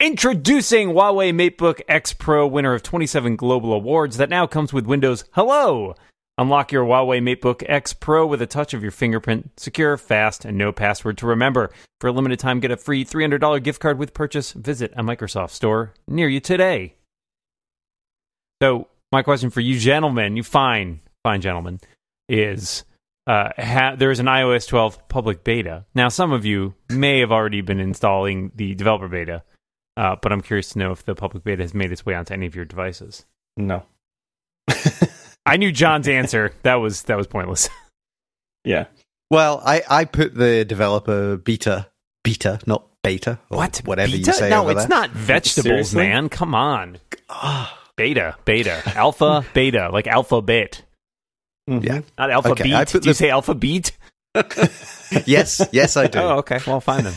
Introducing Huawei MateBook X Pro, winner of 27 global awards, that now comes with Windows Hello. Unlock your Huawei MateBook X Pro with a touch of your fingerprint, secure, fast, and no password to remember. For a limited time, get a free $300 gift card with purchase. Visit a Microsoft store near you today. So, my question for you, gentlemen, you fine, fine gentlemen, is uh, ha- there is an iOS 12 public beta. Now, some of you may have already been installing the developer beta, uh, but I'm curious to know if the public beta has made its way onto any of your devices. No. I knew John's answer. That was that was pointless. Yeah. Well, I, I put the developer beta, beta, not beta, or what? whatever beta? you say. No, over it's there. not vegetables, Seriously? man. Come on. Beta, beta, alpha, beta, like alphabet, yeah. not alpha Okay, beat. I put Do you say alpha beat? yes, yes, I do. Oh, okay. Well, fine then.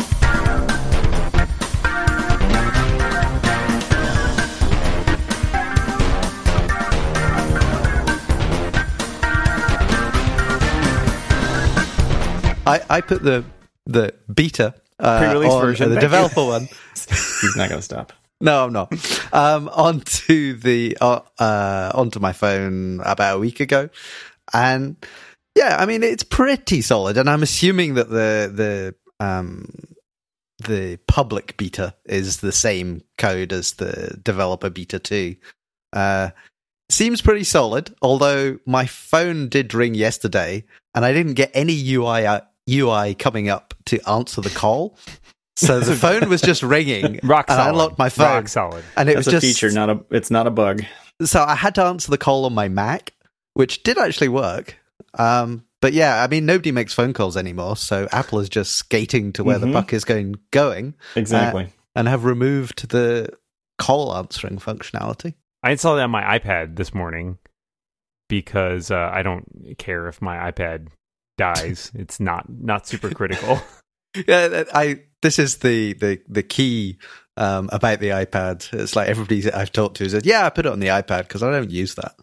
I, I put the the beta uh, Pre-release on- version, the developer one. He's not going to stop. No, I'm not. Um, onto the uh, uh, onto my phone about a week ago, and yeah, I mean it's pretty solid. And I'm assuming that the the um, the public beta is the same code as the developer beta too. Uh, seems pretty solid. Although my phone did ring yesterday, and I didn't get any UI uh, UI coming up to answer the call. So the phone was just ringing, Rock and solid. I unlocked my phone, Rock solid. and it That's was a just feature, not a. It's not a bug. so I had to answer the call on my Mac, which did actually work. Um, but yeah, I mean, nobody makes phone calls anymore, so Apple is just skating to where the Mhm. buck is going going, Exactly. and have removed the call answering functionality. I installed it on my iPad this morning because uh, I don't care if my iPad dies. it's not not super critical. Yeah, I. This is the the the key um, about the iPad. It's like everybody I've talked to says, "Yeah, I put it on the iPad because I don't use that."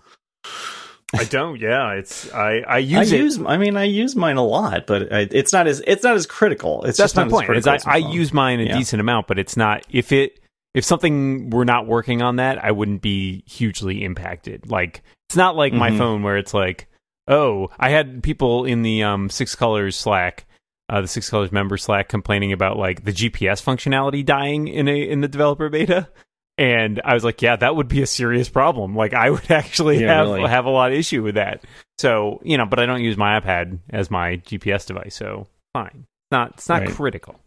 I don't. Yeah, it's I I I use it. use. I mean, I use mine a lot, but I, it's not as. It's not as critical. It's That's just my not as point. Is critical I, as a I phone. use mine a Yeah. decent amount, but it's not. If it if something were not working on that, I wouldn't be hugely impacted. Like it's not like my Mhm. phone where it's like, oh, I had people in the um six colors Slack. Uh, the Six Colors member Slack complaining about like the GPS functionality dying in a in the developer beta, and I was like, yeah, that would be a serious problem. Like I would actually Yeah, have really. have a lot of issue with that. So you know, but I don't use my iPad as my GPS device, so fine. It's not it's not Right. critical.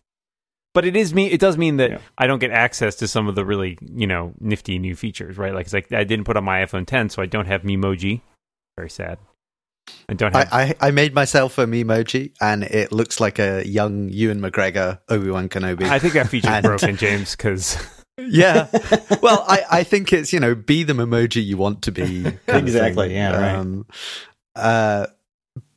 But it is me. It does mean that Yeah. I don't get access to some of the really you know nifty new features, right? Like it's like I didn't put on my iPhone 10, so I don't have Memoji. Very sad. I don't have. I, I I made myself a Memoji, and it looks like a young Ewan McGregor Obi Wan Kenobi. I think that feature's And- broken, James, because yeah. Well, I, I think it's, you know, be the Memoji you want to be. Exactly, thing. yeah, right. Um, uh,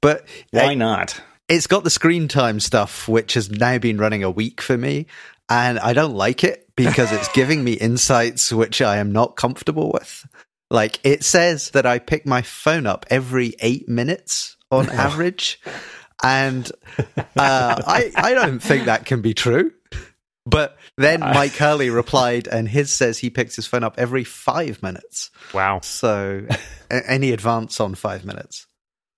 but Why it, not? it's got the screen time stuff, which has now been running a week for me. And I don't like it because it's giving me insights which I am not comfortable with. Like it says that I pick my phone up every eight minutes on average. And uh, I, I don't think that can be true. But then Mike Hurley replied, and his says he picks his phone up every five minutes. wow. So, any advance on five minutes?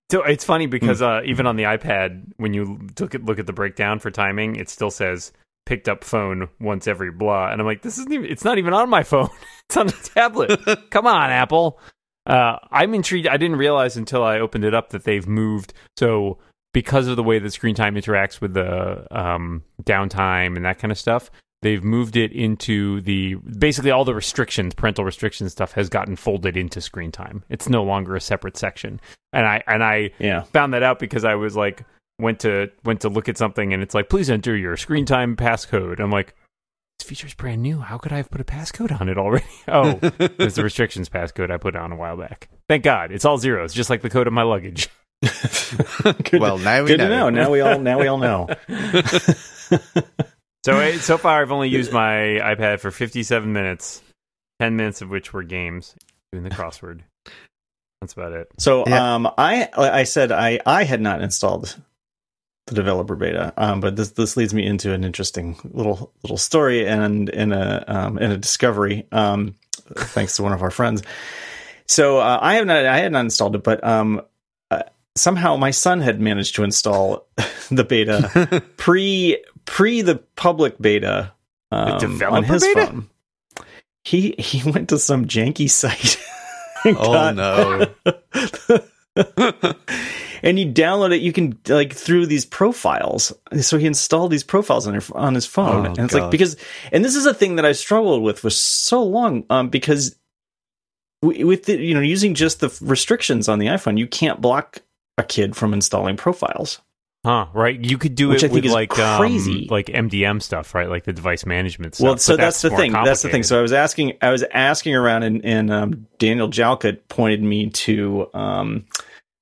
So it's funny because uh, even on the iPad, when you look at look at the breakdown for timing, it still says picked up phone once every blah, and I'm like, this isn't even. It's not even on my phone. It's on the tablet. Come on, Apple. Uh, I'm intrigued. I didn't realize until I opened it up that they've moved. So because of the way the screen time interacts with the um, downtime and that kind of stuff, they've moved it into the basically all the restrictions, parental restrictions stuff has gotten folded into screen time. It's no longer a separate section. And I and I Yeah. found that out because I was like went to went to look at something and it's like please enter your screen time passcode. I'm like this feature's brand new. How could I have put a passcode on it already? Oh, it's the restrictions passcode I put on a while back. Thank God, it's all zeros, just like the code of my luggage. Good, Well, now we good to know. know. Now we all. Now we all know. So so far, I've only used my iPad for 57 minutes, 10 minutes of which were games, doing the crossword. That's about it. So, Yeah. um, I I said I I had not installed the developer beta. Um, but this this leads me into an interesting little little story and in a um, and a discovery. Um, thanks to one of our friends. So uh, I have not I had not installed it, but um, uh, somehow my son had managed to install the beta pre pre the public beta um, on his beta? phone. He he went to some janky site. Oh no. And you download it you can like through these profiles so he installed these profiles on, your, on his phone Oh, and it's like because and this is a thing that i struggled with for so long um because with the, you know using just the restrictions on the iphone you can't block a kid from installing profiles Huh, right. You could do Which it I think with is like crazy. Um, like MDM stuff, right? Like the device management stuff. well so but that's, the thing that's the thing so i was asking i was asking around and, and um, daniel jalkut pointed me to um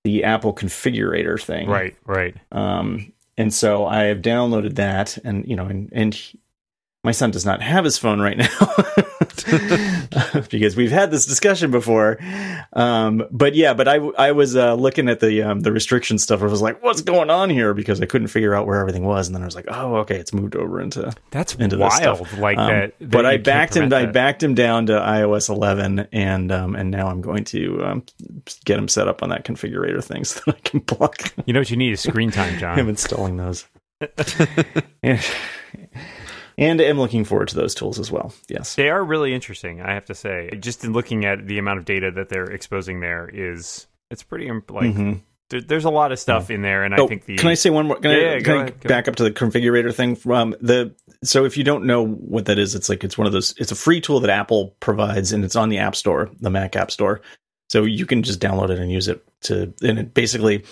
the apple configurator thing right, right. Um, and so I have downloaded that, and you know, and and my son does not have his phone right now because we've had this discussion before. Um, but yeah, but I I was uh, looking at the um, the restriction stuff. I was like, what's going on here? Because I couldn't figure out where everything was, and then I was like, oh, okay, it's moved over into. That's Into wild. stuff. Like Um, that, that but I backed him. I backed him down to iOS 11, and um, and now I'm going to um, get him set up on that configurator thing so that I can block You know what you need is screen time, John. I'm installing those. and, and I'm looking forward to those tools as well. Yes. They are really interesting, I have to say. Just in looking at the amount of data that they're exposing there is it's pretty like Mhm. there, there's a lot of stuff in there, and I Oh, think the can I say one more? Can Yeah, I, yeah, can go I ahead, back up to the configurator thing? From the so if you don't know what that is, it's like it's one of those. It's a free tool that Apple provides, and it's on the App Store, the Mac App Store. So you can just download it and use it to, and it basically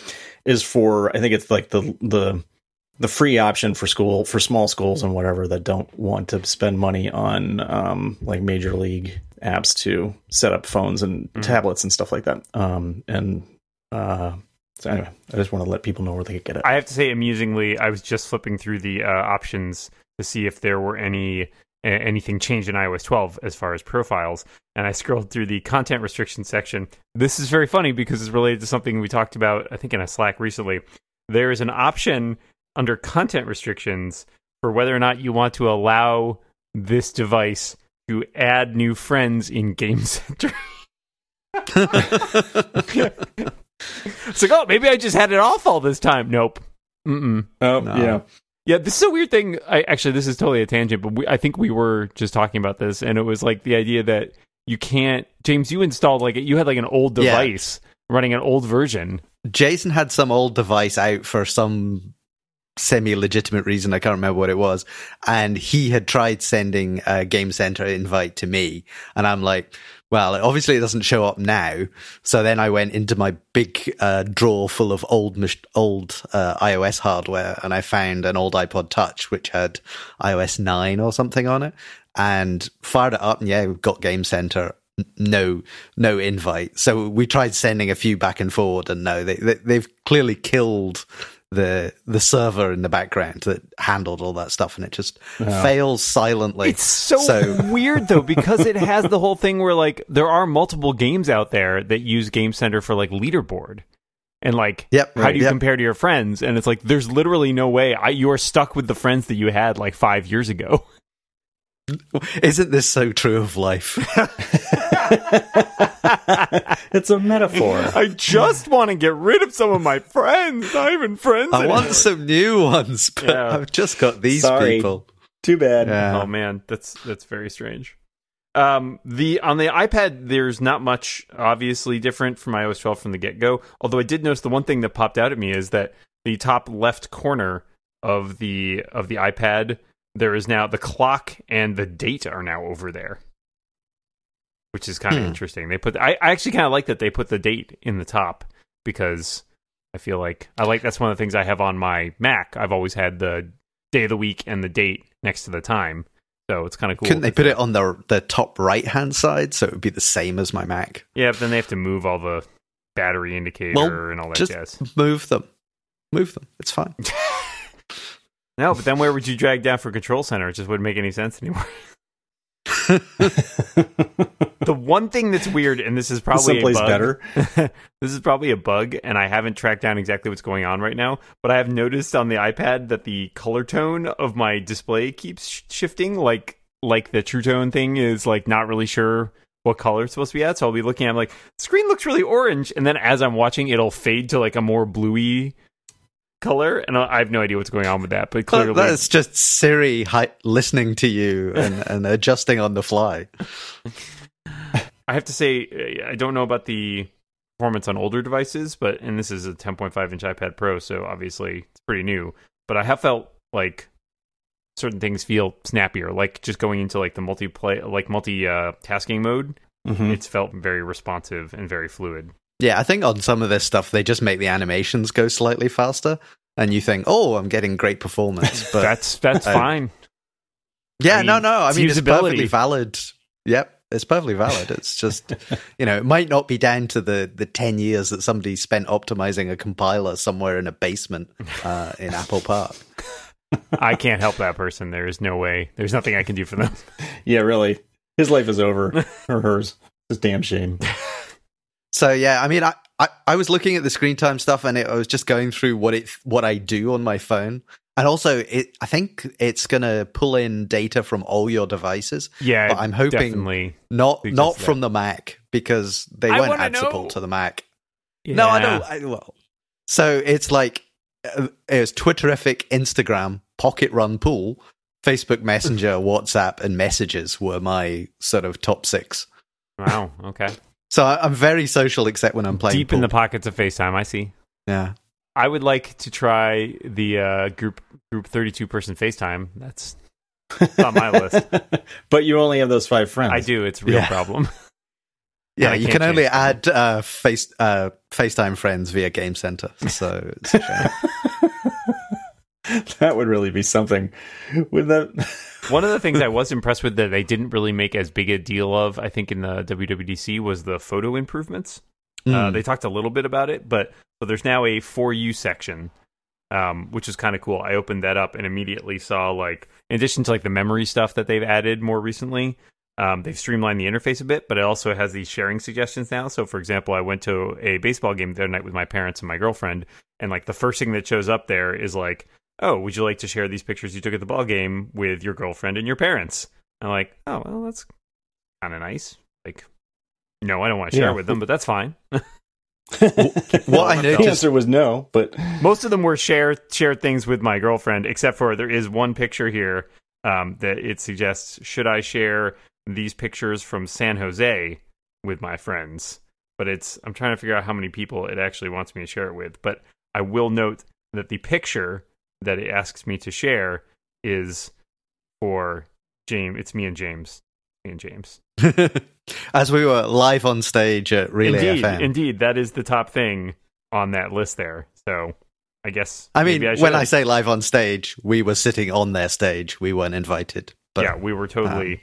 is for. I think it's like the the the free option for school for small schools and whatever that don't want to spend money on um, like major league apps to set up phones and Mhm. tablets and stuff like that. Um, and uh, so anyway, I just want to let people know where they could get it. I have to say, amusingly, I was just flipping through the uh, options to see if there were any anything changed in iOS 12 as far as profiles, and I scrolled through the content restriction section. This is very funny because it's related to something we talked about, I think, in a Slack recently. There is an option under content restrictions for whether or not you want to allow this device to add new friends in Game Center. it's like, oh, maybe I just had it off all this time. Nope. Mm-mm. Oh No. yeah, Yeah, this is a weird thing. I actually, this is totally a tangent, but we, I think we were just talking about this, and it was like the idea that you can't. James, you installed like you had like an old Yeah. device running an old version. Jason had some old device out for some semi-legitimate reason. I can't remember what it was, and he had tried sending a Game Center invite to me, and I'm like, well, obviously it doesn't show up now. So then I went into my big uh, drawer full of old old uh, iOS hardware, and I found an old iPod Touch which had iOS nine or something on it, and fired it up, and yeah, got Game Center no no invite so we tried sending a few back and forward and no they, they they've clearly killed the the server in the background that handled all that stuff and it just fails silently It's so, So- weird though because it has the whole thing where like there are multiple games out there that use Game Center for like leaderboard. And like, Yep, how do you yep. compare to your friends? And it's like, there's literally no way. I, you are stuck with the friends that you had like five years ago. isn't this so true of life it's a metaphor. I just want to get rid of some of my friends. Not even friends. i want some new ones but Yeah. i've just got these Sorry. people Too bad. yeah Oh man, that's that's very strange. Um, the on the iPad, there's not much obviously different from iOS 12 from the get go. Although I did notice the one thing that popped out at me is that the top left corner of the of the iPad, there is now the clock and the date are now over there, which is kind of Hmm. interesting. They put I, I actually kind of like that they put the date in the top because I feel like I like that's one of the things I have on my Mac. I've always had the day of the week and the date next to the time. So it's kind of cool. couldn't they put it on the the top right hand side so it would be the same as my mac Yeah, but then they have to move all the battery indicator Well, and all that just jazz. move them move them it's fine No, but then where would you drag down for Control Center? It just wouldn't make any sense anymore. the one thing that's weird, and this is probably Someplace a bug, better. this is probably a bug, and I haven't tracked down exactly what's going on right now. But I have noticed on the iPad that the color tone of my display keeps sh- shifting. Like like the True Tone thing is like not really sure what color it's supposed to be at. So I'll be looking at it, I'm like screen looks really orange, and then as I'm watching, it'll fade to like a more bluey color, and I I have no idea what's going on with that. But clearly, That's just Siri hi- listening to you and, and adjusting on the fly. I have to say, uh, I don't know about the performance on older devices, but and this is a 10.5 inch iPad Pro, so obviously it's pretty new. But I have felt like certain things feel snappier, like just going into like the multiplay, like multi uh, tasking mode. Mhm. It's felt very responsive and very fluid. Yeah, I think on some of this stuff they just make the animations go slightly faster, and you think, "Oh, I'm getting great performance." But That's that's I- fine. yeah, I mean, no, no, I it's mean it's perfectly valid. Yep, it's perfectly valid. It's just you know, it might not be down to the the ten years that somebody spent optimizing a compiler somewhere in a basement uh, in Apple Park. I can't help that person. There is no way. There's nothing I can do for them. Yeah, really. His life is over, or hers. It's a damn shame. So yeah, I mean, I, I, I was looking at the screen time stuff, and it, I was just going through what it what I do on my phone, and also it. I think it's gonna pull in data from all your devices, Yeah, but I'm hoping definitely. not Suggests not that. from the Mac because they I won't wanna add know. support to the Mac. No, I don't. I, well, so it's like uh, it's Twitterrific, Instagram, Pocket Run Pool, Facebook Messenger, WhatsApp, and Messages were my sort of top six. Wow. Okay. So I, I'm very social, except when I'm playing Deep in the pockets of FaceTime. I see. yeah. I would like to try the uh, group group thirty two person FaceTime. That's on my list. but you only have those five friends. I do. It's a real Yeah. problem. Yeah, you can't only change add uh, face uh, FaceTime friends via Game Center, so it's a shame. that would really be something. With that, One of the things I was impressed with that they didn't really make as big a deal of, I think, in the WWDC was the photo improvements. Uh, Mm. they talked a little bit about it, but so there's now a for you section, um, which is kind of cool. I opened that up and immediately saw like, in addition to like the memory stuff that they've added more recently, um, they've streamlined the interface a bit, but it also has these sharing suggestions now. So, for example, I went to a baseball game the other night with my parents and my girlfriend, and like the first thing that shows up there is like, "Oh, would you like to share these pictures you took at the ball game with your girlfriend and your parents?" I'm like, "Oh, well, that's kind of nice." Like, no, I don't want to share Yeah. it with them, but that's fine. Well, I the noticed answer was no, but Most of them were share share things with my girlfriend, except for there is one picture here um, that it suggests should I share these pictures from San Jose with my friends. But it's I'm trying to figure out how many people it actually wants me to share it with. But I will note that the picture that it asks me to share is for James. It's me and James. Me and James. as we were live on stage at Relay indeed, FM. indeed, that is the top thing on that list there. So I guess I mean, maybe when. I say live on stage, we were sitting on their stage. We weren't invited. But yeah, we were totally. Um,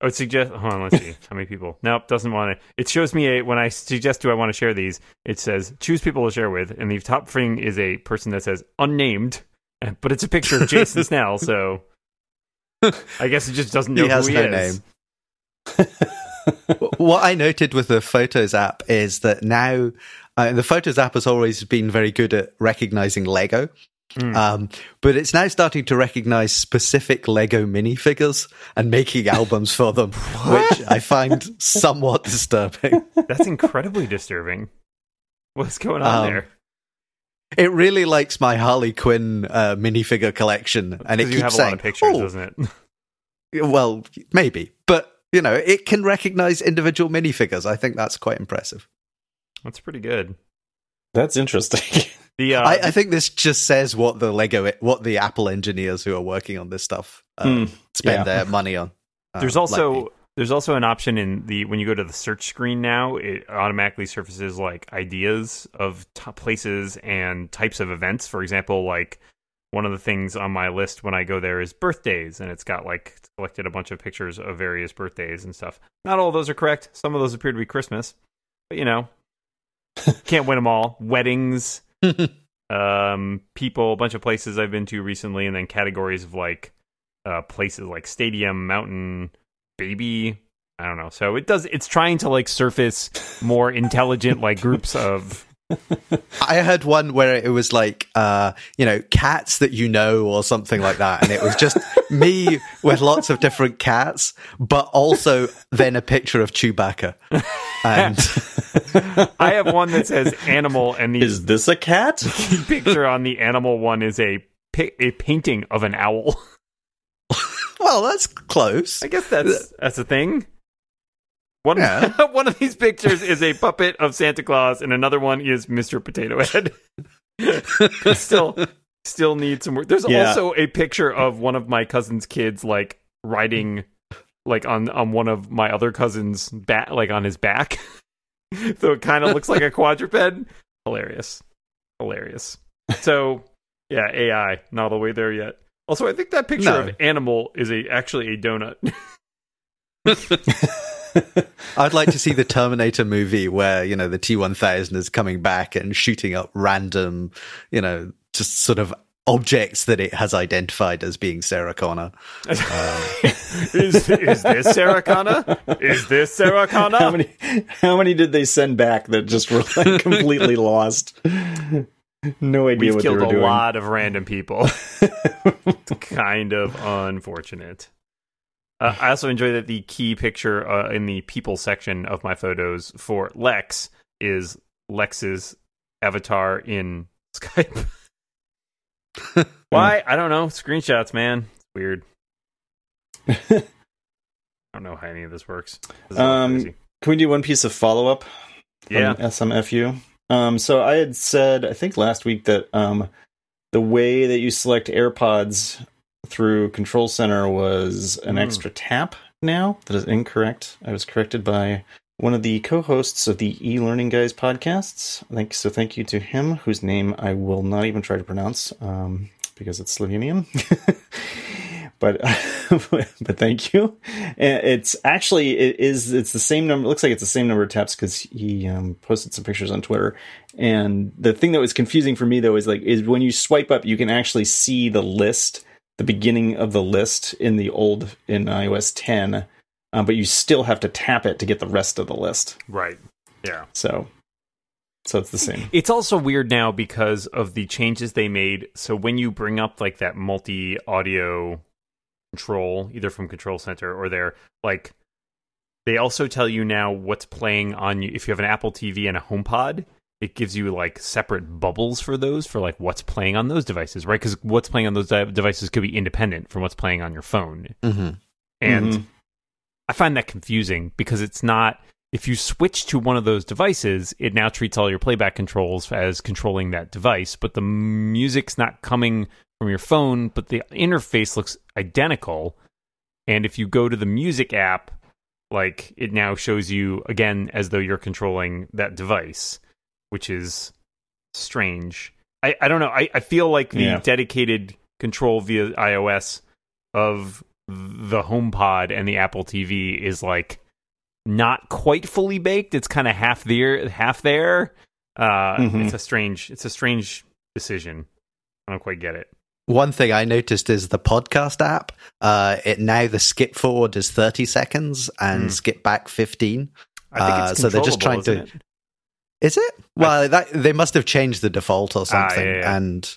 I would suggest. Hold on, let's see how many people. Nope, doesn't want to. It shows me a when I suggest do I want to share these. It says choose people to share with, and the top thing is a person that says unnamed, but it's a picture of Jason Snell. So I guess it just doesn't know He has who he no is. name. what I noted with the Photos app is that now uh, the Photos app has always been very good at recognizing Lego. Mm. Um, but it's now starting to recognize specific Lego minifigures and making albums for them, which I find somewhat disturbing. That's incredibly disturbing. What's going on Um, there? It really likes my Harley Quinn uh, minifigure collection, and it Because you have keeps a lot saying, of pictures, "Oh, doesn't it? well, maybe, but you know, it can recognize individual minifigures. I think that's quite impressive. That's pretty good. that's interesting. The uh, I, I think this just says what the Lego, what the Apple engineers who are working on this stuff uh, Hmm, spend yeah. their money on. Uh, There's also me. There's also an option in the when you go to the search screen now, it automatically surfaces like ideas of t- places and types of events. For example, like one of the things on my list when I go there is birthdays, and it's got like selected a bunch of pictures of various birthdays and stuff. Not all of those are correct. Some of those appear to be Christmas, but you know, can't win them all. Weddings, um, people, a bunch of places I've been to recently, and then categories of like uh, places like stadium, mountain, baby. I don't know. So it does. It's trying to like surface more intelligent like groups of. I heard one where it was like, uh, you know, cats that you know or something like that. And it was just me with lots of different cats, but also then a picture of Chewbacca. And I have one that says animal, and the Is this a cat? picture on the animal one is a a painting of an owl. Well, that's close. I guess that's that's a thing. One Yeah. one of these pictures is a puppet of Santa Claus, and another one is Mr. Potato Head. still, still need some work. There's Yeah. also a picture of one of my cousin's kids, like riding, like on on one of my other cousin's back, like on his back. so it kind of looks like a quadruped. Hilarious, hilarious. So yeah, AI not all the way there yet. Also, I think that picture No. of animal is a actually a donut. I'd like to see the Terminator movie where, you know, the T 1000 is coming back and shooting up random, you know, just sort of objects that it has identified as being Sarah Connor. is, is this Sarah Connor? Is this Sarah Connor? how many how many did they send back that just were like completely lost? No idea We've what killed they were a doing. lot of random people. it's kind of unfortunate. Uh, I also enjoy that the key picture uh, in the people section of my photos for Lex is Lex's avatar in Skype. Why? I don't know. Screenshots, man. It's weird. I don't know how any of this works. This Um. Can we do one piece of follow up? Yeah. SMFU. Um, so I had said, I think last week that um, the way that you select AirPods through Control Center was an Hmm. extra tap. Now that is incorrect. I was corrected by one of the co-hosts of the e-learning guys podcasts. Thank so. Thank you to him, whose name I will not even try to pronounce um, because it's Slovenian. but but thank you. It's actually it is it's the same number. It looks like it's the same number of taps because he um, posted some pictures on Twitter. And the thing that was confusing for me though is like is when you swipe up, you can actually see the list, the beginning of the list in the old in iOS 10, uh, but you still have to tap it to get the rest of the list. Right. Yeah. So so it's the same. It's also weird now because of the changes they made. So when you bring up like that multi audio control, either from Control Center or their like, they also tell you now what's playing on you. If you have an Apple TV and a HomePod, it gives you like separate bubbles for those for like what's playing on those devices, right? Because what's playing on those de- devices could be independent from what's playing on your phone. Mm-hmm. And Mhm. I find that confusing because it's not. If you switch to one of those devices, it now treats all your playback controls as controlling that device, but the music's not coming from your phone, but the interface looks identical. And if you go to the music app, like it now shows you again as though you're controlling that device, which is strange. I, I don't know. I, I feel like the Yeah. dedicated control via iOS of the HomePod and the Apple TV is like not quite fully baked. It's kind of half there, half there. Uh, Mhm. It's a strange. It's a strange decision. I don't quite get it. One thing I noticed is the podcast app. Uh, it now the skip forward is thirty seconds and Hmm. skip back fifteen. I think Uh, it's so they're just trying to- isn't it? Is it? Well, that, they must have changed the default or something, Ah, yeah, yeah. and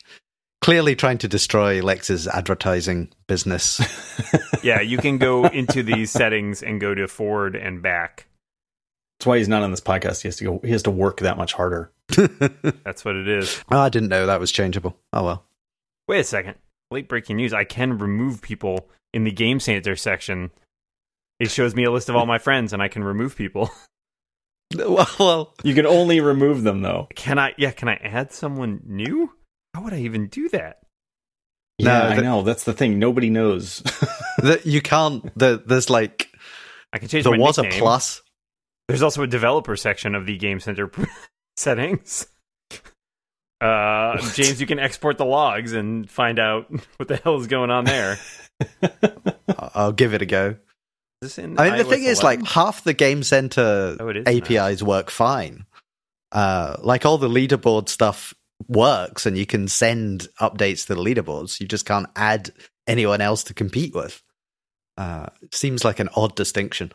clearly trying to destroy Lex's advertising business. Yeah, you can go into these settings and go to forward and back. That's why he's not on this podcast. He has to go. He has to work that much harder. That's what it is. Oh, I didn't know that was changeable. Oh well. Wait a second. Late breaking news. I can remove people in the game center section. It shows me a list of all my friends and I can remove people. Well, well, You can only remove them though. Can I yeah, can I add someone new? How would I even do that? No, Yeah, I know. That's the thing. Nobody knows. that you can't. The, there's like I can change there my was nickname. a plus. There's also a developer section of the game center settings. Uh, James, you can export the logs and find out what the hell is going on there. I'll give it a go. Is I mean, the thing is, like half the game center Oh, it is now. APIs work fine. Uh, like all the leaderboard stuff works, and you can send updates to the leaderboards. You just can't add anyone else to compete with. Uh, seems like an odd distinction.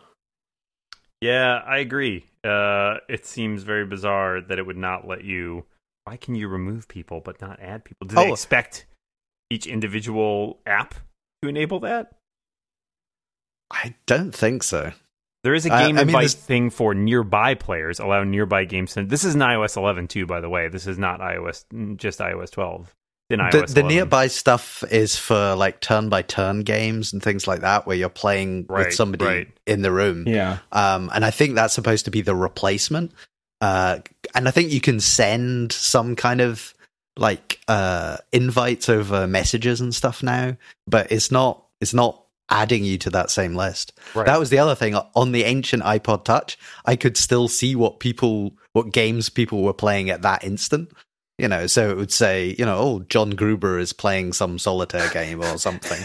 Yeah, I agree. Uh, it seems very bizarre that it would not let you. Why can you remove people but not add people? Do they Oh. expect each individual app to enable that? I don't think so. There is a game I mean, invite this- thing for nearby players, allow nearby games. To, this is in iOS 11 too, by the way. This is not iOS, just iOS 12. In The, iOS the 11. nearby stuff is for like turn by turn games and things like that, where you're playing Right, with somebody right. in the room. Yeah. Um, and I think that's supposed to be the replacement. Uh, and I think you can send some kind of like uh, invites over messages and stuff now, but it's not it's not adding you to that same list. Right. That was the other thing on the ancient iPod Touch. I could still see what people what games people were playing at that instant. You know, so it would say, you know, oh, John Gruber is playing some solitaire game or something.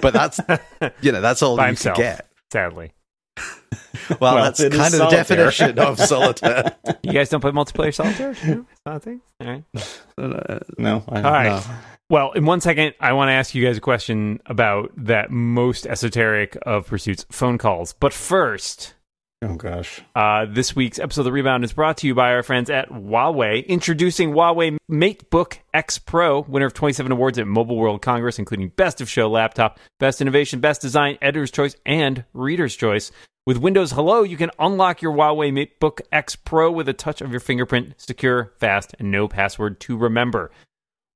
But that's you know, that's all By you himself. could get. sadly. Well, Well, that's kind of the definition of solitaire. You guys don't play multiplayer solitaire? No, it's not a thing? All right. No. I, All right. No. Well, in one second, I want to ask you guys a question about that most esoteric of pursuits phone calls. But first, Oh gosh. Uh, this week's episode of The Rebound is brought to you by our friends at Huawei, introducing Huawei MateBook X Pro, winner of 27 awards at Mobile World Congress, including Best of Show Laptop, Best Innovation, Best Design, Editor's Choice, and Reader's Choice. With Windows Hello, you can unlock your Huawei MateBook X Pro with a touch of your fingerprint, secure, fast, and no password to remember.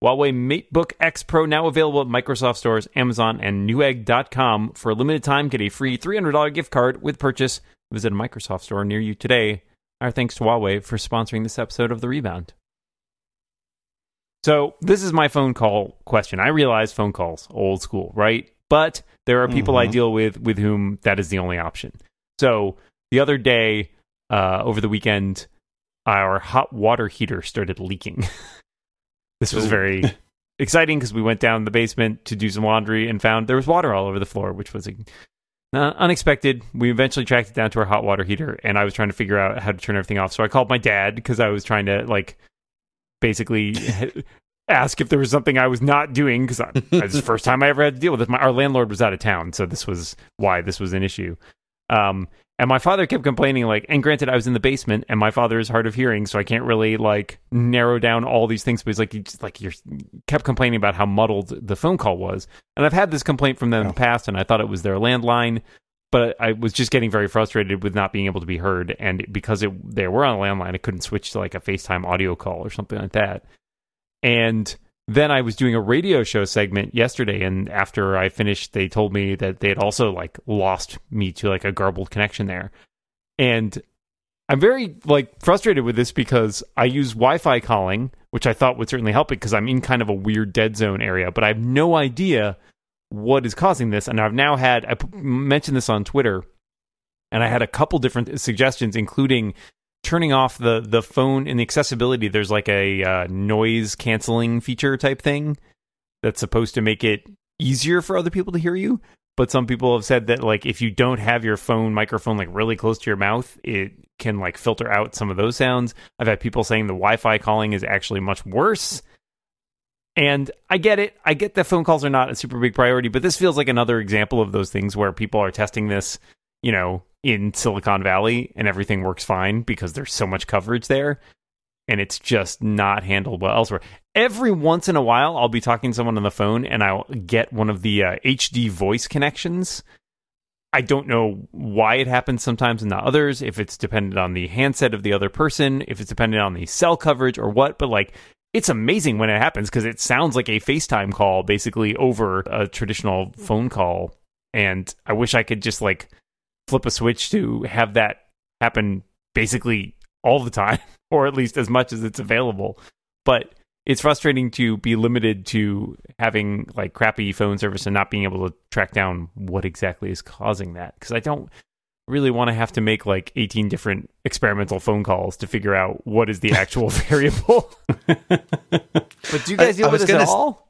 Huawei MateBook X Pro now available at Microsoft stores, Amazon, and Newegg.com. For a limited time, get a free $300 gift card with purchase. Visit a Microsoft store near you today. Our thanks to Huawei for sponsoring this episode of The Rebound. So, this is my phone call question. I realize phone calls, old school, right? But there are people I Mhm. deal with with whom that is the only option. So, the other day, uh, over the weekend, our hot water heater started leaking. this was very exciting because we went down the basement to do some laundry and found there was water all over the floor, which was uh, unexpected. We eventually tracked it down to our hot water heater, and I was trying to figure out how to turn everything off. So I called my dad because I was trying to like basically ask if there was something I was not doing because this is the first time I ever had to deal with it. My, our landlord was out of town, so this was why this was an issue. Um, and my father kept complaining, like, and granted, I was in the basement, and my father is hard of hearing, so I can't really like narrow down all these things. But he's like, you just like you kept complaining about how muddled the phone call was, and I've had this complaint from them in the Oh. past, and I thought it was their landline, but I was just getting very frustrated with not being able to be heard, and because it they were on a landline, I couldn't switch to like a FaceTime audio call or something like that, and then I was doing a radio show segment yesterday, and after I finished, they told me that they had also like lost me to like a garbled connection there, and I'm very like frustrated with this because I use Wi-Fi calling, which I thought would certainly help it because I'm in kind of a weird dead zone area, but I have no idea what is causing this, and I've now had I mentioned this on Twitter, and I had a couple different suggestions, including turning off the the phone and the accessibility there's like a uh, noise canceling feature type thing that's supposed to make it easier for other people to hear you. But some people have said that like if you don't have your phone microphone like really close to your mouth it can like filter out some of those sounds. I've had people saying the wi-fi calling is actually much worse. And i get it. I get that phone calls are not a super big priority but this feels like another example of those things where people are testing this you know in Silicon Valley and everything works fine because there's so much coverage there and it's just not handled well elsewhere. Every once in a while, I'll be talking to someone on the phone and I'll get one of the uh, HD voice connections. I don't know why it happens sometimes and not others, if it's dependent on the handset of the other person, if it's dependent on the cell coverage or what, but like it's amazing when it happens because it sounds like a FaceTime call basically over a traditional phone call. And I wish I could just like flip a switch to have that happen basically all the time, or at least as much as it's available. But it's frustrating to be limited to having like crappy phone service and not being able to track down what exactly is causing that. Because I don't really want to have to make like 18 different experimental phone calls to figure out what is the actual variable. but do you guys I- deal I with this gonna at s- all?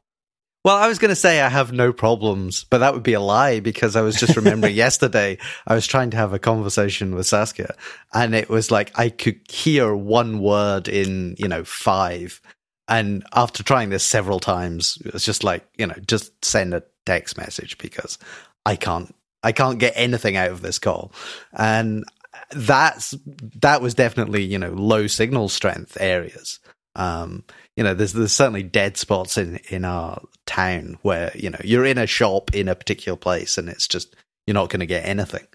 Well, I was going to say I have no problems, but that would be a lie because I was just remembering yesterday I was trying to have a conversation with Saskia and it was like I could hear one word in, you know, five. And after trying this several times, it's just like, you know, just send a text message because I can't I can't get anything out of this call. And that's that was definitely, you know, low signal strength areas. Um, you know, there's there's certainly dead spots in in our town where you know you're in a shop in a particular place and it's just you're not going to get anything.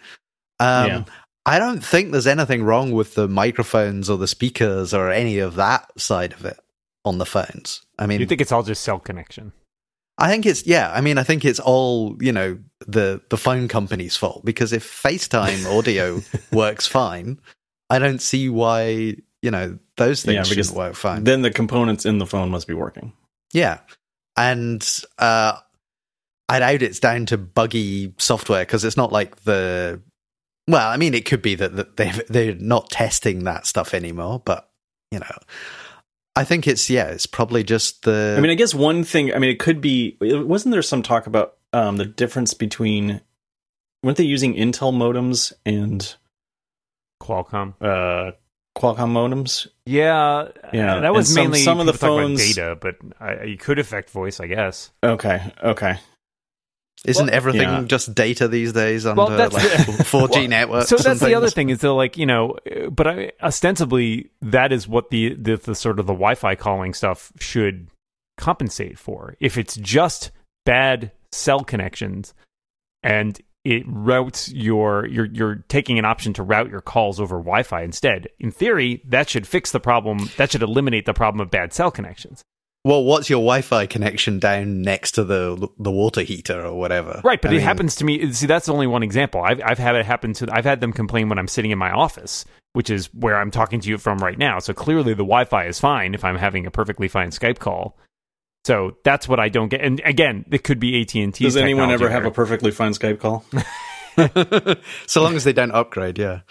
Um, Yeah. I don't think there's anything wrong with the microphones or the speakers or any of that side of it on the phones. I mean, You think it's all just cell connection? I think it's yeah. I mean, I think it's all you know the the phone company's fault because if FaceTime audio works fine, I don't see why you know those things Yeah, shouldn't work fine. Then the components in the phone must be working. yeah, and uh, I doubt it's down to buggy software because it's not like the. Well, I mean, it could be that, that they they're not testing that stuff anymore, but you know, I think it's yeah, it's probably just the. I mean, I guess one thing. I mean, it could be. Wasn't there some talk about um, the difference between? Weren't they using Intel modems and Qualcomm. uh, Qualcomm modems? Yeah, Yeah, That was some- mainly some of the people about phones- data, but I, you could affect voice, I guess. Okay, okay. Isn't Well, everything yeah. just data these days on Well, the like, the- 4G Well, networks? So and that's the other thing is they're like you know, uh, but I, ostensibly that is what the, the the sort of the Wi-Fi calling stuff should compensate for. If it's just bad cell connections and it routes your you're you're taking an option to route your calls over Wi-Fi instead. In theory, that should fix the problem. That should eliminate the problem of bad cell connections. Well, what's your Wi-Fi connection down next to the the water heater or whatever? Right, but I it mean, happens to me. See, that's only one example. I've I've had it happen to. I've had them complain when I'm sitting in my office, which is where I'm talking to you from right now. So clearly, the Wi-Fi is fine if I'm having a perfectly fine Skype call. So that's what I don't get. And again, it could be AT and T. Does anyone ever have a perfectly fine Skype call? so long as they don't upgrade, yeah.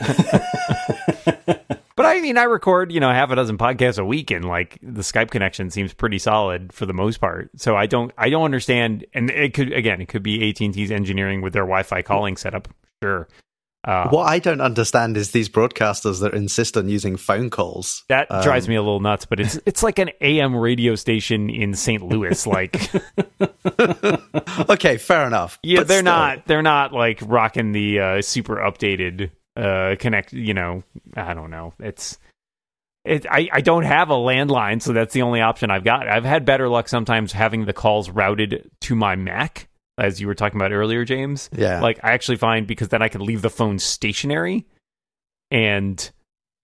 But I mean, I record you know half a dozen podcasts a week, and like the Skype connection seems pretty solid for the most part. So I don't I don't understand. And it could again, it could be AT and T's engineering with their Wi-Fi calling setup. Sure. Uh, What I don't understand is these broadcasters that insist on using phone calls. That Um, drives me a little nuts, but it's it's like an AM radio station in St. Louis. Like, Okay, fair enough. yeah, But they're still. not they're not like rocking the uh, super updated uh, connect. You know, I don't know. It's it. I I don't have a landline, so that's the only option I've got. I've had better luck sometimes having the calls routed to my Mac, as you were talking about earlier, James. Yeah. Like I actually find because then I can leave the phone stationary and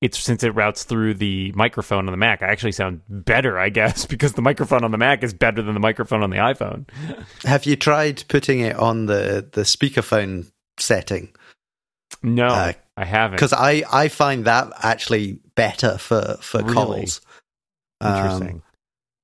it's since it routes through the microphone on the Mac, I actually sound better, I guess, because the microphone on the Mac is better than the microphone on the iPhone. Have you tried putting it on the the speakerphone setting? No, Uh, I haven't. Because I I find that actually better for for Really? calls. Interesting.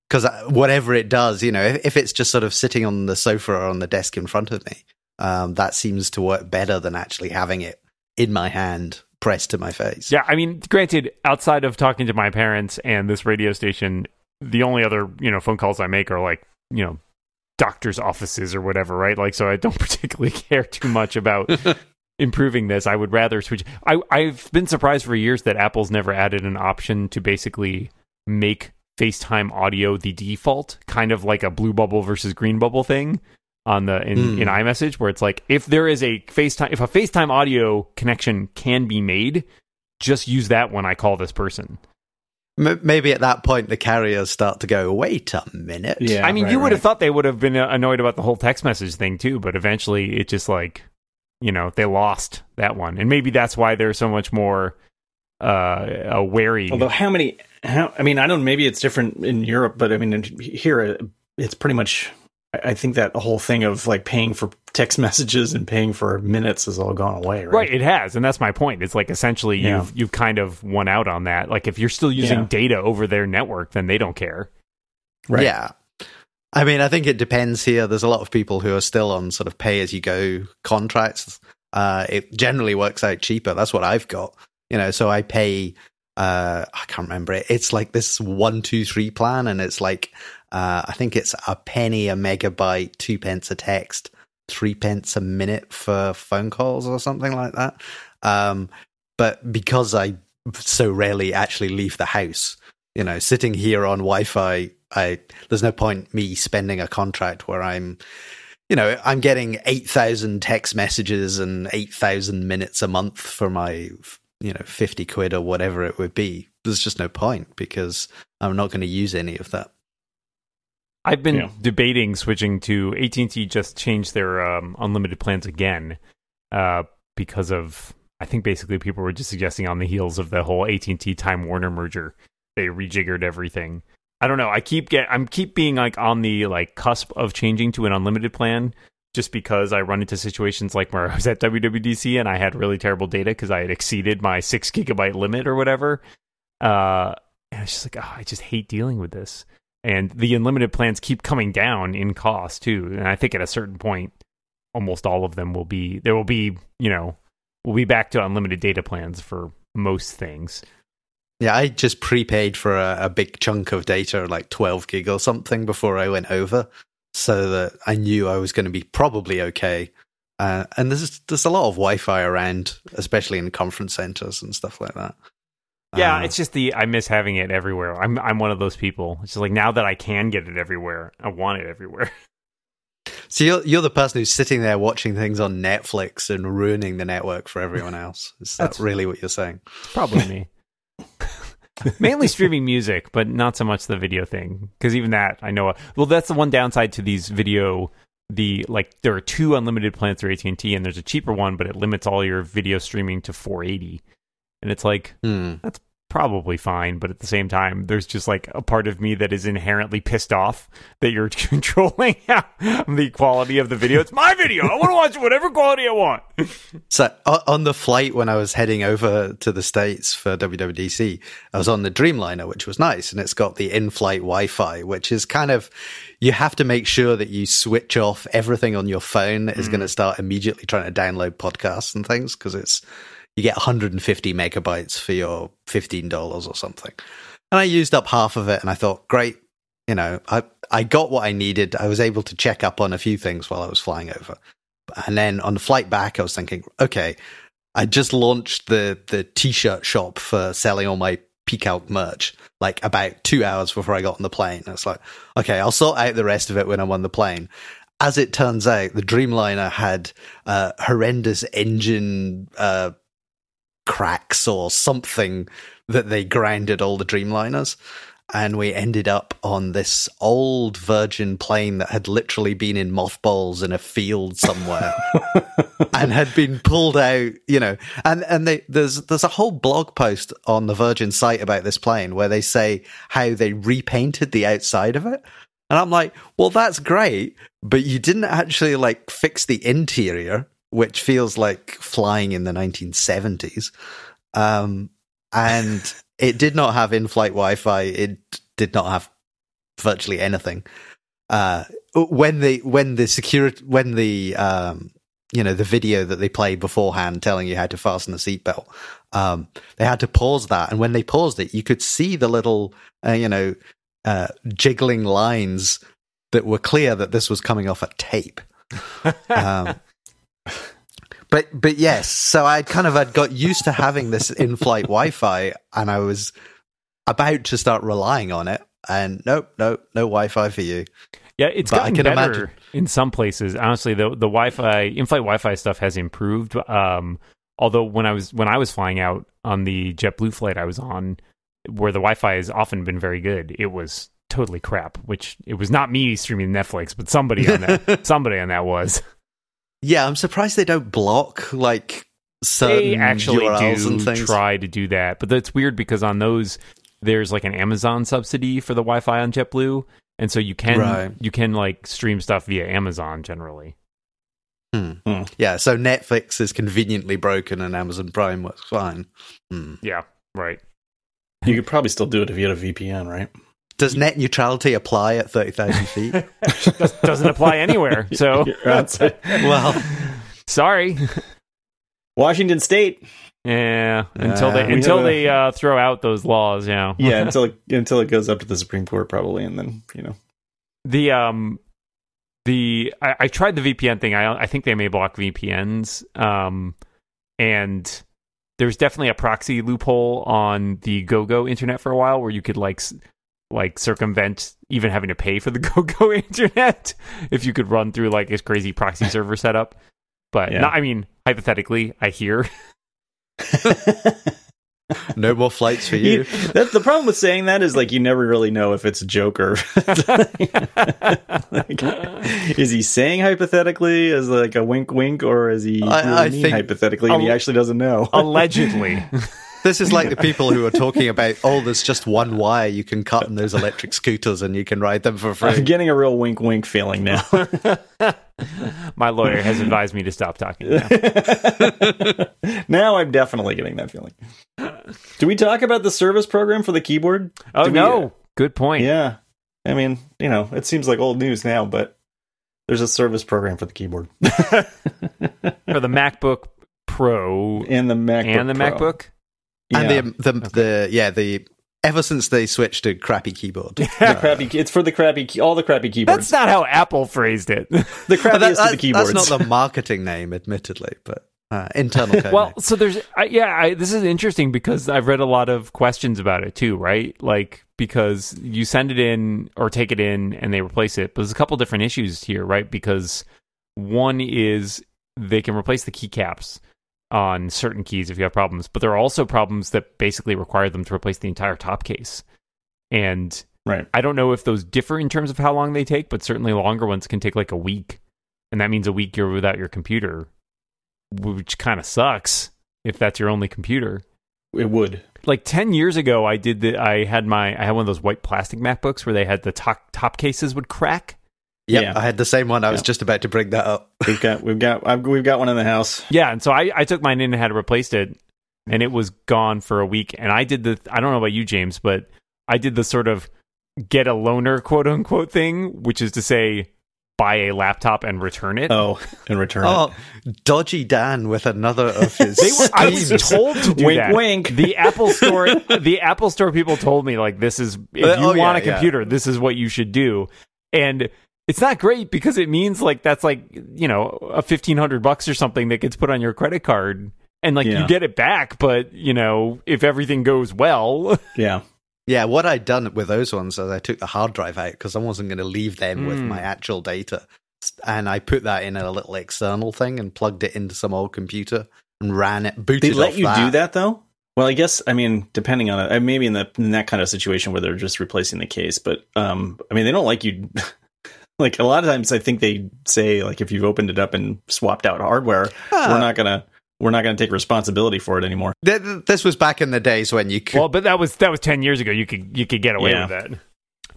Because whatever it does, you know, if, if it's just sort of sitting on the sofa or on the desk in front of me, um, that seems to work better than actually having it in my hand pressed to my face. yeah, I mean, granted, outside of talking to my parents and this radio station, the only other, you know, phone calls I make are like, you know, doctors' offices or whatever, right? Like, so I don't particularly care too much about improving this. I would rather switch. I, I've been surprised for years that Apple's never added an option to basically make FaceTime audio the default, kind of like a blue bubble versus green bubble thing on the in, Hmm. in iMessage, where it's like if there is a FaceTime, if a FaceTime audio connection can be made, just use that when I call this person. Maybe at that point the carriers start to go, wait a minute. Yeah. I mean, right, you would have thought they would have been uh, annoyed about the whole text message thing too, but eventually it just like, you know, they lost that one, and maybe that's why they're so much more uh, uh wary. Although how many? How I mean, I don't. Maybe it's different in Europe, but I mean, in, here uh, it's pretty much. I I think that whole thing of like paying for text messages and paying for minutes has all gone away, right? Right, it has, and that's my point. It's like essentially Yeah. you've you've kind of won out on that. Like if you're still using Yeah. data over their network, then they don't care. Right. Yeah. I mean, I think it depends here. There's a lot of people who are still on sort of pay as you go contracts. Uh, it generally works out cheaper. That's what I've got. You know, so I pay, uh, I can't remember it. It's like this one, two, three plan. And it's like, uh, I think it's a penny a megabyte, two pence a text, three pence a minute for phone calls or something like that. Um, but because I so rarely actually leave the house, you know, sitting here on Wi-Fi, I there's no point me spending a contract where I'm you know, I'm getting 8,000 text messages and 8,000 minutes a month for my, you know, 50 quid or whatever it would be. There's just no point because I'm not going to use any of that. I've been Yeah. debating switching to AT&T just changed their um, unlimited plans again uh, because of I think basically people were just suggesting on the heels of the whole AT&T Time Warner merger they rejiggered everything. I don't know. I keep get I'm keep being like on the like cusp of changing to an unlimited plan just because I run into situations like where I was at WWDC and I had really terrible data because I had exceeded my six gigabyte limit or whatever. Uh, and it's just like, oh, I just hate dealing with this. And the unlimited plans keep coming down in cost too. And I think at a certain point, almost all of them will be there will be you know we'll be back to unlimited data plans for most things. Yeah, I just prepaid for a, a big chunk of data, like 12 gig or something, before I went over, so that I knew I was going to be probably okay. Uh, and there's there's a lot of Wi-Fi around, especially in conference centers and stuff like that. Yeah, Uh, it's just the I miss having it everywhere. I'm I'm one of those people. It's just like now that I can get it everywhere, I want it everywhere. so you're you're the person who's sitting there watching things on Netflix and ruining the network for everyone else. Is that really what you're saying? Probably me. Mainly streaming music, but not so much the video thing. Because even that, I know. Well, that's the one downside to these video. The like, there are two unlimited plans through AT and T, and there's a cheaper one, but it limits all your video streaming to 480. And it's like Hmm. Probably fine, but at the same time, there's just like a part of me that is inherently pissed off that you're controlling the quality of the video. It's my video. I want to watch whatever quality I want. So on the flight when I was heading over to the States for WWDC, I was on the Dreamliner, which was nice. And it's got the in-flight Wi-Fi, which is kind of, you have to make sure that you switch off everything on your phone that is mm. going to start immediately trying to download podcasts and things because it's, you get 150 megabytes for your $15 or something. And I used up half of it and I thought, great. You know, I, I got what I needed. I was able to check up on a few things while I was flying over. And then on the flight back, I was thinking, okay, I just launched the the t-shirt shop for selling all my PCalc merch like about two hours before I got on the plane. It's like, okay, I'll sort out the rest of it when I'm on the plane. As it turns out, the Dreamliner had uh, horrendous engine uh, cracks or something that they grounded all the Dreamliners. And we ended up on this old Virgin plane that had literally been in mothballs in a field somewhere and had been pulled out, you know. And and they, there's there's a whole blog post on the Virgin site about this plane where they say how they repainted the outside of it. And I'm like, well, that's great, but you didn't actually like fix the interior, which feels like flying in the 1970s. Um, and it did not have in-flight Wi-Fi. It did not have virtually anything. Uh, when the when the security when the um, you know the video that they play beforehand telling you how to fasten the seatbelt, um, they had to pause that, and when they paused it, you could see the little uh, you know uh, jiggling lines that were clear that this was coming off a tape. um, but but yes, so I kind of had got used to having this in-flight Wi-Fi, and I was about to start relying on it, and nope, nope, no Wi-Fi for you. Yeah, it's But I gotten better imagine- in some places. Honestly, the the Wi-Fi in-flight Wi-Fi stuff has improved. Um, although when I was when I was flying out on the JetBlue flight I was on, where the Wi-Fi has often been very good, it was totally crap. Which it was not me streaming Netflix, but somebody on that somebody on that was. Yeah, I'm surprised they don't block like certain They actually URLs and things. try to do that, but that's weird because on those there's like an Amazon subsidy for the Wi-Fi on JetBlue, and so you can Right. you can like stream stuff via Amazon generally. Hmm. Hmm. Yeah, so Netflix is conveniently broken and Amazon Prime works fine. Hmm. Yeah, right. You could probably still do it if you had a VPN, right? Does net neutrality apply at thirty thousand feet? Does- doesn't apply anywhere. So, You're well, sorry. Washington State. Yeah, until they Uh, until have a- they uh, throw out those laws. Yeah, Yeah, until it, until it goes up to the Supreme Court, probably, and then you know. the um the I, I tried the VPN thing. I I think they may block VPNs. Um, and there's definitely a proxy loophole on the GoGo internet for a while where you could like s- like circumvent even having to pay for the GoGo internet if you could run through like this crazy proxy server setup. But Yeah. not, I mean, hypothetically, I hear. No more flights for You- you. that's the problem with saying that is like you never really know if it's a joke or like, is he saying hypothetically as like a wink wink or is he I- really I mean think- hypothetically and he actually doesn't know Allegedly. This is like the people who are talking about, oh, there's just one wire you can cut in those electric scooters and you can ride them for free. I'm getting a real wink wink feeling now My lawyer has advised me to stop talking. Now. now I'm definitely getting that feeling do we talk about the service program for the keyboard Oh, Do we- no. Uh, Good point. yeah I mean you know it seems like old news now but there's a service program for the keyboard For the MacBook Pro and the MacBook and the Pro. MacBook. Yeah. And the, the, the, yeah, the, ever since they switched to crappy keyboard. the crappy. It's for the crappy. Key, all the crappy keyboards. That's not how Apple phrased it. the But crappiest that- of the that- keyboards. That's not the marketing name, admittedly, but uh, internal code. well, name. so there's, I, yeah, I, this is interesting because I've read a lot of questions about it too, right? Like because you send it in or take it in and they replace it, but there's a couple different issues here, right? Because one is they can replace the keycaps on certain keys if you have problems, but there are also problems that basically require them to replace the entire top case. And right. I don't know if those differ in terms of how long they take, but certainly longer ones can take like a week. And that means a week you're without your computer, which kind of sucks if that's your only computer. It would. Like 10 years ago, I did the, I had my, I had one of those white plastic MacBooks where they had the top, top cases would crack. Yep, yeah. I had the same one. I was just about to bring that up. We've got. We've got. I've, we've got one in the house. Yeah. And so I, I took mine in and had it replaced it and it was gone for a week. And I did the, I don't know about you, James, but I did the sort of get a loaner quote unquote thing, which is to say, buy a laptop and return it. Oh, and return it. Oh, dodgy Dan with another of his. They were, I was told to do Wink, that. wink. The Apple Store, the Apple Store people told me like this is if Uh, you oh, yeah, want a yeah. computer, this is what you should do. And it's not great because it means like that's like you know a fifteen hundred bucks or something that gets put on your credit card, and like Yeah. you get it back. But you know if everything goes well. Yeah. Yeah, what I'd done with those ones is I took the hard drive out because I wasn't going to leave them with Mm. my actual data. And I put that in a little external thing and plugged it into some old computer and ran it, booted They let off you do that though. Well, I guess I mean depending on it, uh, maybe in the in that kind of situation where they're just replacing the case, but um, I mean they don't like you. like a lot of times, I think they say like if you've opened it up and swapped out hardware, Ah. we're not gonna we're not gonna take responsibility for it anymore. Th- th- This was back in the days when you could. well, but that was that was ten years ago. You could you could get away Yeah. with that.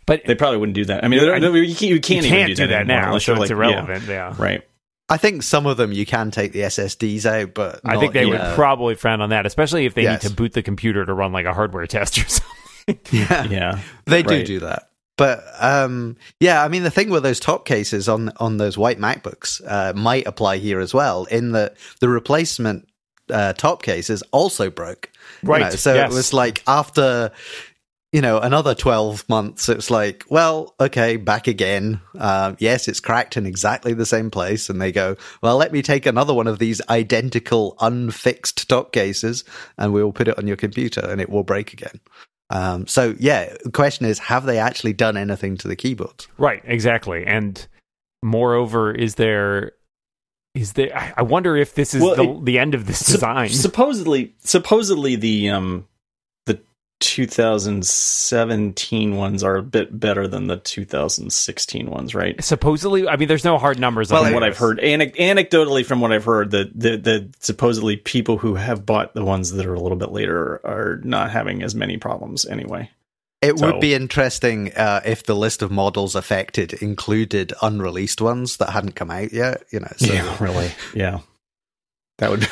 But They probably wouldn't do that. I mean, Yeah, I- you can't, you you can't, can't even do that, anymore now, unless so you're it's like- irrelevant. Yeah. right. I think some of them you can take the SSDs out, but I think they would know- probably frown on that, especially if they Yes. need to boot the computer to run like a hardware test or something. Yeah, Yeah. they do do that. But um, yeah, I mean the thing with those top cases on on those white MacBooks uh, might apply here as well. In that the replacement uh, top cases also broke. you Right, know, so yes. it was like after you know another 12 months it's like well okay back again um, yes it's cracked in exactly the same place and they go well let me take another one of these identical unfixed top cases and we will put it on your computer and it will break again um, so yeah the question is have they actually done anything to the keyboards Right, exactly. And moreover, is there is there I- I wonder if this is Well, the, it- the end of this Sup- design. supposedly, supposedly the um the 2017 ones are a bit better than the 2016 ones, right? Supposedly, I mean there's no hard numbers Well, on from what. I've heard, anec- anecdotally from what I've heard, that the, the supposedly people who have bought the ones that are a little bit later are not having as many problems anyway. it So- would be interesting uh, if the list of models affected included unreleased ones that hadn't come out yet you know so really. Yeah, that would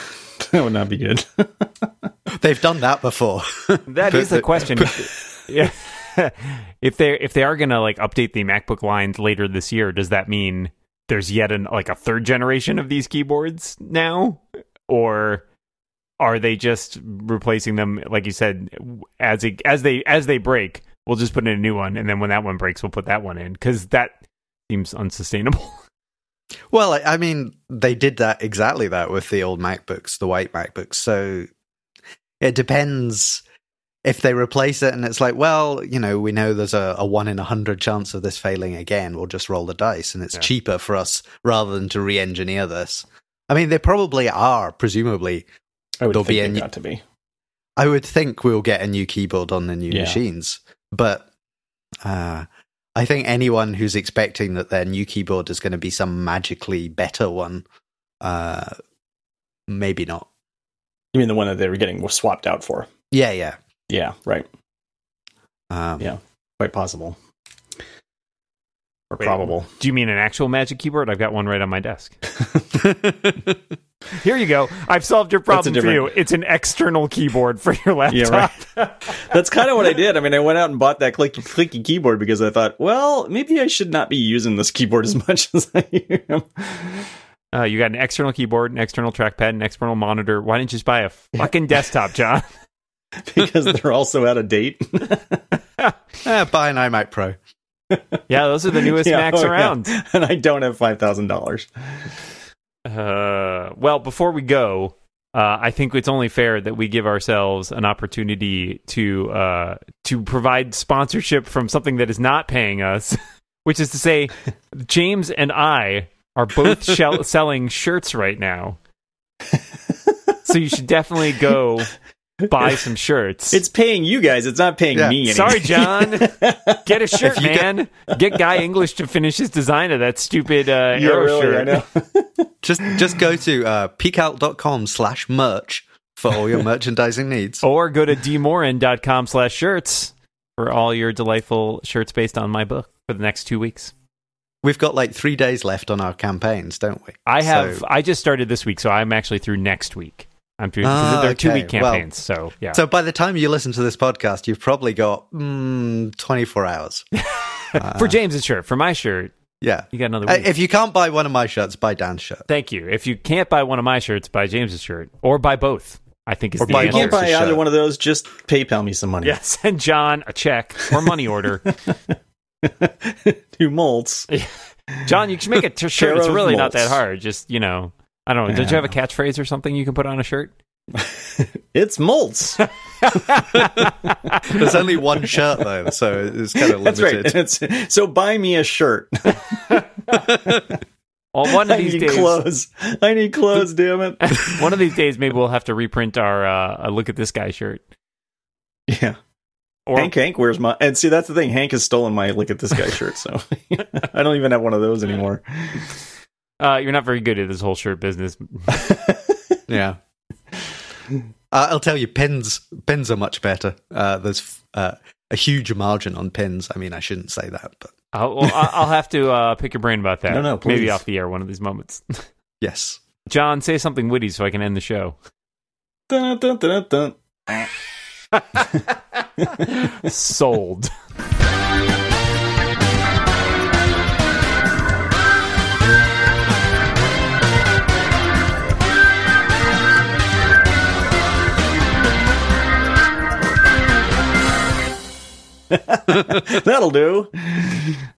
that would not be good. they've done that before That is the question. yeah. if they if they are going to like update the MacBook lines later this year, does that mean there's yet an like a third generation of these keyboards now or are they just replacing them like you said as it, as they as they break, we'll just put in a new one and then when that one breaks, we'll put that one in cuz that seems unsustainable. Well, I mean, they did that exactly that with the old MacBooks, the white MacBooks. So it depends. if they replace it and it's like, well, you know, we know there's a, a one in a hundred chance of this failing again, we'll just roll the dice, and it's Yeah. cheaper for us rather than to re-engineer this. I mean, they probably are, presumably. I would There'll think be a new- got to be. I would think we'll get a new keyboard on the new Yeah. machines, but uh, I think anyone who's expecting that their new keyboard is going to be some magically better one, uh, maybe not. You mean the one that they were getting was swapped out for? Yeah, yeah, Yeah, right. um, Yeah. Quite possible. Or Wait. probable. Do you mean an actual Magic keyboard? I've got one right on my desk. Here you go. I've solved your That's a problem for you. It's an external keyboard for your laptop. Yeah, That's kind of what I did. I mean, I went out and bought that clicky, clicky keyboard because I thought, well, maybe I should not be using this keyboard as much as I am. Uh, you got an external keyboard, an external trackpad, an external monitor. Why didn't you just buy a fucking desktop, John? because they're also out of date. Eh, buy an iMac Pro. yeah, those are the newest Yeah, Macs oh, yeah. around. And I don't have $5,000. Uh, well, before we go, uh, I think it's only fair that we give ourselves an opportunity to uh, to provide sponsorship from something that is not paying us, which is to say, James and I are both shell- selling shirts right now. so you should definitely go buy some shirts. It's paying you guys. It's not paying Yeah. me. Sorry, John. Get a shirt, If you get- man. Get Guy English to finish his design of that stupid uh, Yeah, arrow really, shirt. I know. Just just go to uh, pcalc.com slash merch for all your merchandising needs. or go to dmoren.com slash shirts for all your delightful shirts based on my book for the next two weeks We've got like three days left on our campaigns, don't we? i have So- i just started this week so i'm actually through next week i'm through Ah, they're two week okay. Well, campaigns so yeah So by the time you listen to this podcast, you've probably got mm, 24 hours. for james's shirt for my shirt Yeah. you got another Uh, week if you can't buy one of my shirts, buy Dan's shirt. thank you if you can't buy one of my shirts buy james's shirt or buy both i think is Or the buy If you can't buy either one of those, just PayPal me some money. yeah send john a check or money order Two Moltz. john you should make a t- shirt Care it's of really not that hard just you know i don't know did you have a catchphrase or something you can put on a shirt It's Moltz. There's only one shirt though, so it's kind of limited. That's right. limited. It's, so buy me a shirt. well one of these I need days clothes. I need clothes. damn it. One of these days, maybe we'll have to reprint our uh, uh, "Look at this guy" shirt. Yeah. Or Hank Hank wears my and see that's the thing. Hank has stolen my look at this guy shirt, so I don't even have one of those anymore. Uh, you're not very good at this whole shirt business. Yeah. Uh, I'll tell you, pins pins are much better. Uh, there's uh, a huge margin on pins. I mean, I shouldn't say that, but I'll, well, I- I'll have to uh, pick your brain about that. No, no, maybe off the air one of these moments. yes. John, say something witty so I can end the show. Dun, dun, dun, dun, dun. Sold. That'll do.